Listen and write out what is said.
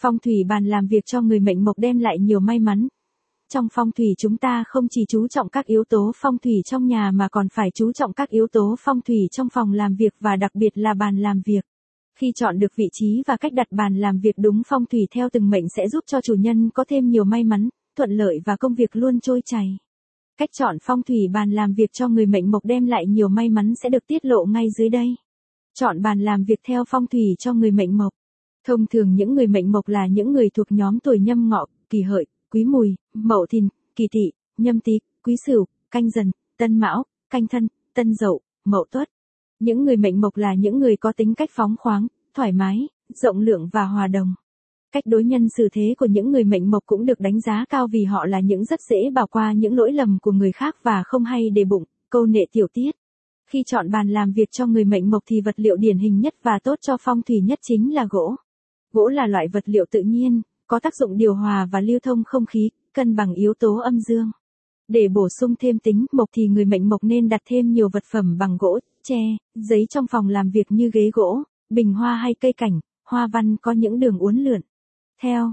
Phong thủy bàn làm việc cho người mệnh mộc đem lại nhiều may mắn. Trong phong thủy chúng ta không chỉ chú trọng các yếu tố phong thủy trong nhà mà còn phải chú trọng các yếu tố phong thủy trong phòng làm việc và đặc biệt là bàn làm việc. Khi chọn được vị trí và cách đặt bàn làm việc đúng phong thủy theo từng mệnh sẽ giúp cho chủ nhân có thêm nhiều may mắn, thuận lợi và công việc luôn trôi chảy. Cách chọn phong thủy bàn làm việc cho người mệnh mộc đem lại nhiều may mắn sẽ được tiết lộ ngay dưới đây. Chọn bàn làm việc theo phong thủy cho người mệnh mộc. Thông thường những người mệnh mộc là những người thuộc nhóm tuổi nhâm ngọ, kỳ hợi, quý mùi, mậu thìn, kỳ tỵ, nhâm tý, quý sửu, canh dần, tân mão, canh thân, tân dậu, mậu tuất. Những người mệnh mộc là những người có tính cách phóng khoáng, thoải mái, rộng lượng và hòa đồng. Cách đối nhân xử thế của những người mệnh mộc cũng được đánh giá cao vì họ là những rất dễ bỏ qua những lỗi lầm của người khác và không hay để bụng, câu nệ tiểu tiết. Khi chọn bàn làm việc cho người mệnh mộc thì vật liệu điển hình nhất và tốt cho phong thủy nhất chính là gỗ. Gỗ là loại vật liệu tự nhiên, có tác dụng điều hòa và lưu thông không khí, cân bằng yếu tố âm dương. Để bổ sung thêm tính mộc thì người mệnh mộc nên đặt thêm nhiều vật phẩm bằng gỗ, tre, giấy trong phòng làm việc như ghế gỗ, bình hoa hay cây cảnh, hoa văn có những đường uốn lượn. Theo